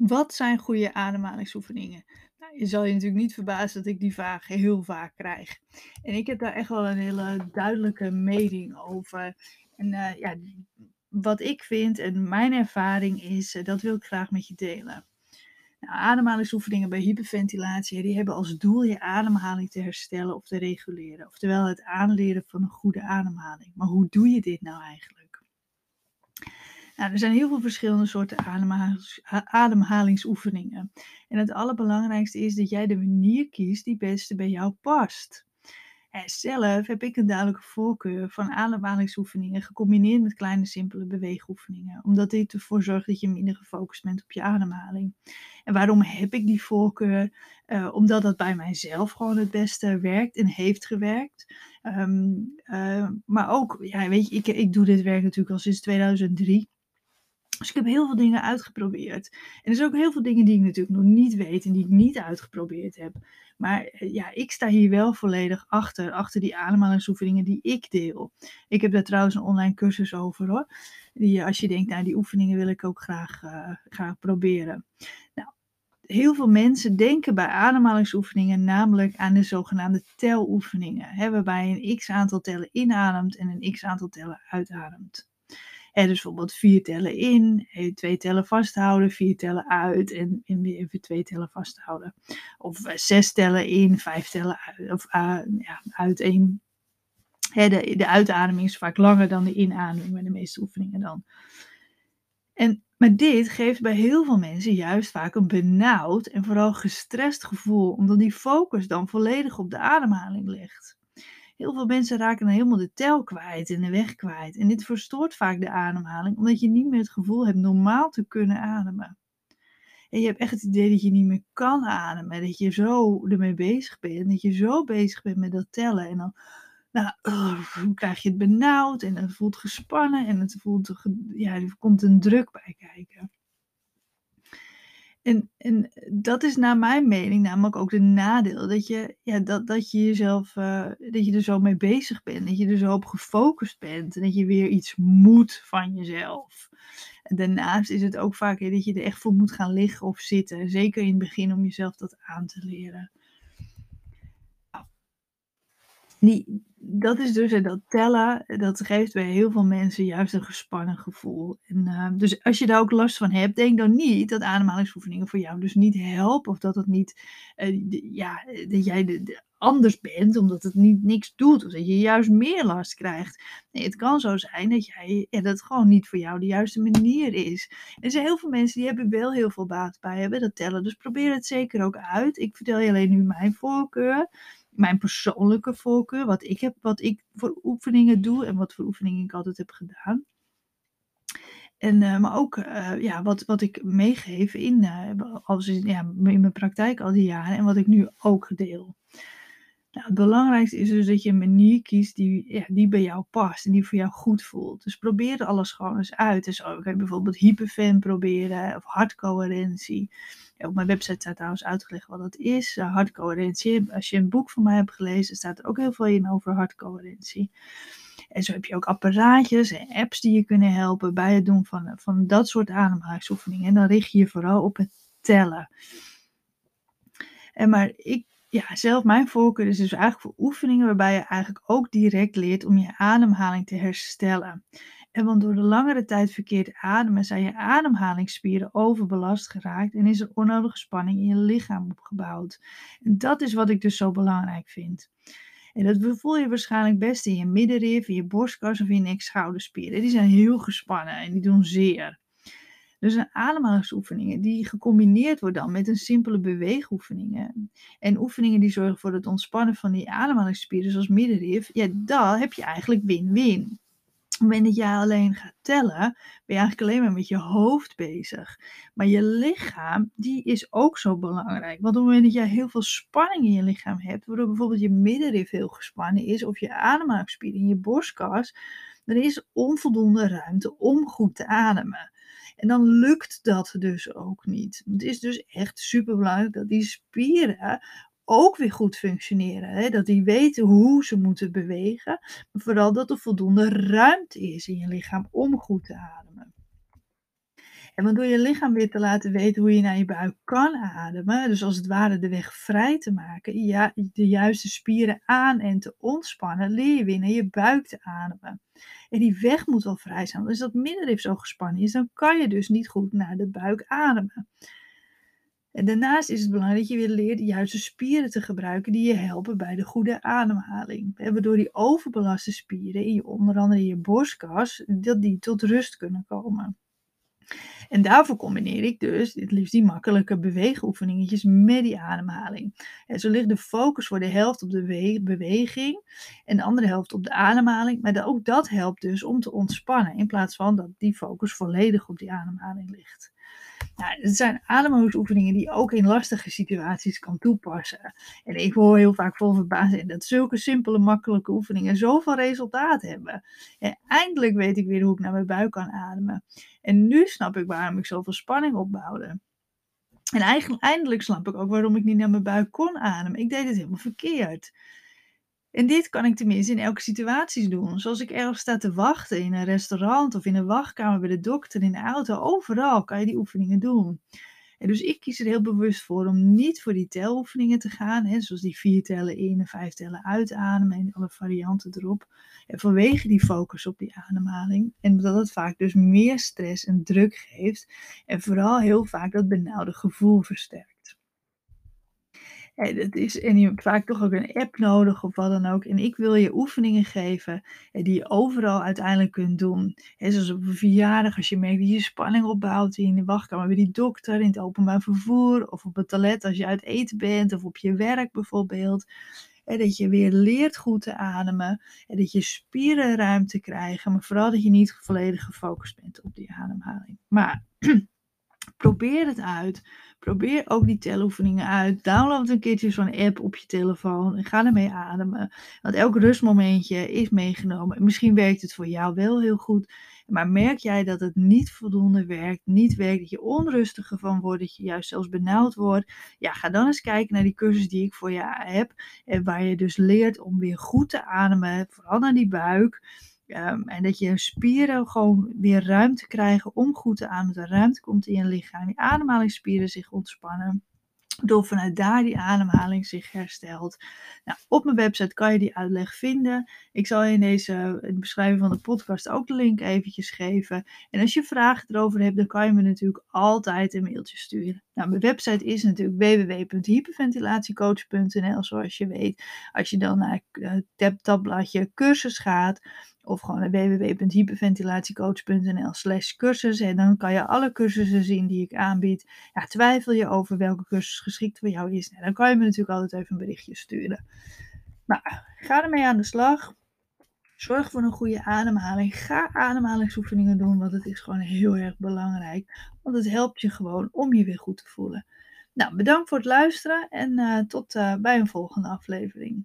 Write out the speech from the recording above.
Wat zijn goede ademhalingsoefeningen? Nou, je zal je natuurlijk niet verbazen dat ik die vraag heel vaak krijg. En ik heb daar echt wel een hele duidelijke mening over. En eh, ja, wat ik vind en mijn ervaring is, eh, dat wil ik graag met je delen. Nou, ademhalingsoefeningen bij hyperventilatie, die hebben als doel je ademhaling te herstellen of te reguleren. Oftewel het aanleren van een goede ademhaling. Maar hoe doe je dit nou eigenlijk? Nou, er zijn heel veel verschillende soorten ademhalings, ademhalingsoefeningen. En het allerbelangrijkste is dat jij de manier kiest die beste bij jou past. En zelf heb ik een duidelijke voorkeur van ademhalingsoefeningen gecombineerd met kleine simpele beweegoefeningen. Omdat dit ervoor zorgt dat je minder gefocust bent op je ademhaling. En waarom heb ik die voorkeur? Uh, omdat dat bij mijzelf gewoon het beste werkt en heeft gewerkt. Um, uh, maar ook, ja, weet je, ik, ik doe dit werk natuurlijk al sinds 2003. Dus ik heb heel veel dingen uitgeprobeerd. En er zijn ook heel veel dingen die ik natuurlijk nog niet weet en die ik niet uitgeprobeerd heb. Maar eh, ja, ik sta hier wel volledig achter, achter die ademhalingsoefeningen die ik deel. Ik heb daar trouwens een online cursus over hoor. Die, als je denkt, nou die oefeningen wil ik ook graag, uh, graag proberen. Nou, heel veel mensen denken bij ademhalingsoefeningen namelijk aan de zogenaamde teloefeningen. Hè, waarbij je een x aantal tellen inademt en een x aantal tellen uitademt. En dus bijvoorbeeld vier tellen in, twee tellen vasthouden, vier tellen uit en, weer even twee tellen vasthouden. Of uh, zes tellen in, vijf tellen uit, of uh, ja, uit één. De, de uitademing is vaak langer dan de inademing bij de meeste oefeningen dan. En, maar dit geeft bij heel veel mensen juist vaak een benauwd en vooral gestrest gevoel, omdat die focus dan volledig op de ademhaling ligt. Heel veel mensen raken dan helemaal de tel kwijt en de weg kwijt. En dit verstoort vaak de ademhaling, omdat je niet meer het gevoel hebt normaal te kunnen ademen. En je hebt echt het idee dat je niet meer kan ademen. Dat je zo ermee bezig bent. Dat je zo bezig bent met dat tellen. En dan nou, uh, krijg je het benauwd en het voelt gespannen. En het voelt, ja, er komt een druk bij kijken. En, en dat is naar mijn mening namelijk ook de nadeel. Dat je, ja, dat, dat je jezelf, uh, dat je er zo mee bezig bent. Dat je er zo op gefocust bent. En dat je weer iets moet van jezelf. En daarnaast is het ook vaak hè, dat je er echt voor moet gaan liggen of zitten. Zeker in het begin om jezelf dat aan te leren. Dat is dus dat tellen, dat geeft bij heel veel mensen juist een gespannen gevoel. En, uh, dus als je daar ook last van hebt, denk dan niet dat ademhalingsoefeningen voor jou dus niet helpen. Of dat het niet, de, ja, dat jij de, de anders bent, omdat het niet niks doet. Of dat je juist meer last krijgt. Nee, het kan zo zijn dat, jij, dat het gewoon niet voor jou de juiste manier is. Er zijn heel veel mensen die hebben wel heel veel baat bij hebben, dat tellen. Dus probeer het zeker ook uit. Ik vertel je alleen nu mijn voorkeur mijn persoonlijke voorkeur, wat ik heb, wat ik voor oefeningen doe en wat voor oefeningen ik altijd heb gedaan. En, uh, maar ook uh, ja, wat, wat ik meegeef in, uh, als, ja, in mijn praktijk al die jaren en wat ik nu ook deel. Nou, het belangrijkste is dus dat je een manier kiest die, die bij jou past en die voor jou goed voelt. Dus probeer alles gewoon eens uit. Dus ook je bijvoorbeeld hyperfan proberen of hartcoherentie. Op mijn website staat trouwens uitgelegd wat dat is. Uh, hartcoherentie. Als je een boek van mij hebt gelezen, staat er ook heel veel in over hartcoherentie. En zo heb je ook apparaatjes en apps die je kunnen helpen bij het doen van, van dat soort ademhalingsoefeningen. En dan richt je je vooral op het tellen. En maar ik, ja, zelf mijn voorkeur is dus eigenlijk voor oefeningen waarbij je eigenlijk ook direct leert om je ademhaling te herstellen. En want door de langere tijd verkeerd ademen zijn je ademhalingsspieren overbelast geraakt en is er onnodige spanning in je lichaam opgebouwd. En dat is wat ik dus zo belangrijk vind. En dat voel je waarschijnlijk best in je middenrif, in je borstkas of in je nek-schouderspieren. Die zijn heel gespannen en die doen zeer. Dus een ademhalingsoefeningen die gecombineerd worden dan met een simpele beweegoefeningen. En oefeningen die zorgen voor het ontspannen van die ademhalingsspieren zoals middenrif. Ja, dan heb je eigenlijk win-win dat jij alleen gaat tellen, ben je eigenlijk alleen maar met je hoofd bezig. Maar je lichaam, die is ook zo belangrijk. Want op het moment dat jij heel veel spanning in je lichaam hebt, waardoor bijvoorbeeld je middenrif heel gespannen is, of je ademhalingsspieren in je borstkas, dan is onvoldoende ruimte om goed te ademen. En dan lukt dat dus ook niet. Het is dus echt super belangrijk dat die spieren ook weer goed functioneren. Hè? Dat die weten hoe ze moeten bewegen. Maar vooral dat er voldoende ruimte is in je lichaam om goed te ademen. En want door je lichaam weer te laten weten hoe je naar je buik kan ademen, dus als het ware de weg vrij te maken, ja, de juiste spieren aan en te ontspannen, leer je weer naar je buik te ademen. En die weg moet wel vrij zijn, want als dat middenrif zo gespannen is, dan kan je dus niet goed naar de buik ademen. En daarnaast is het belangrijk dat je weer leert de juiste spieren te gebruiken die je helpen bij de goede ademhaling. Waardoor die overbelaste spieren, in je, onder andere je borstkas, dat die tot rust kunnen komen. En daarvoor combineer ik dus het liefst die makkelijke beweegoefeningetjes met die ademhaling. En zo ligt de focus voor de helft op de beweging en de andere helft op de ademhaling. Maar ook dat helpt dus om te ontspannen in plaats van dat die focus volledig op die ademhaling ligt. Het zijn ademhalingsoefeningen die je ook in lastige situaties kan toepassen. En ik hoor heel vaak vol verbazing dat zulke simpele, makkelijke oefeningen zoveel resultaat hebben. En eindelijk weet ik weer hoe ik naar mijn buik kan ademen. En nu snap ik waarom ik zoveel spanning opbouwde. En eigenlijk, eindelijk snap ik ook waarom ik niet naar mijn buik kon ademen. Ik deed het helemaal verkeerd. En dit kan ik tenminste in elke situatie doen. Zoals ik ergens sta te wachten in een restaurant of in een wachtkamer bij de dokter, in de auto. Overal kan je die oefeningen doen. En dus ik kies er heel bewust voor om niet voor die teloefeningen te gaan. Hè, zoals die vier tellen in en vijf tellen uitademen en alle varianten erop. En vanwege die focus op die ademhaling. En dat het vaak dus meer stress en druk geeft. En vooral heel vaak dat benauwde gevoel versterkt. En, het is, en je hebt vaak toch ook een app nodig of wat dan ook. En ik wil je oefeningen geven die je overal uiteindelijk kunt doen. He, zoals op een verjaardag, als je merkt dat je spanning opbouwt in de wachtkamer bij die dokter, in het openbaar vervoer of op het toilet als je uit eten bent of op je werk bijvoorbeeld. En dat je weer leert goed te ademen. En dat je spieren ruimte krijgen. Maar vooral dat je niet volledig gefocust bent op die ademhaling. Maar probeer het uit. Probeer ook die teloefeningen uit. Download een keertje zo'n app op je telefoon en ga ermee ademen. Want elk rustmomentje is meegenomen. Misschien werkt het voor jou wel heel goed. Maar merk jij dat het niet voldoende werkt, niet werkt, dat je onrustiger van wordt, dat je juist zelfs benauwd wordt, ja, ga dan eens kijken naar die cursus die ik voor je heb. En waar je dus leert om weer goed te ademen, vooral naar die buik. Ehm, en dat je spieren gewoon weer ruimte krijgen om goed te ademen. De ruimte komt in je lichaam. Je ademhalingsspieren zich ontspannen. Door vanuit daar die ademhaling zich herstelt. Nou, op mijn website kan je die uitleg vinden. Ik zal je in deze in de beschrijving van de podcast ook de link eventjes geven. En als je vragen erover hebt, dan kan je me natuurlijk altijd een mailtje sturen. Nou, mijn website is natuurlijk www.hyperventilatiecoach.nl zoals je weet. Als je dan naar het tab tabbladje cursus gaat, of gewoon naar www.hyperventilatiecoach.nl slash cursus. En dan kan je alle cursussen zien die ik aanbied. Ja, twijfel je over welke cursus geschikt voor jou is. Nou, dan kan je me natuurlijk altijd even een berichtje sturen. Nou, ga ermee aan de slag. Zorg voor een goede ademhaling. Ga ademhalingsoefeningen doen, want het is gewoon heel erg belangrijk. Want het helpt je gewoon om je weer goed te voelen. Nou, bedankt voor het luisteren en uh, tot uh, bij een volgende aflevering.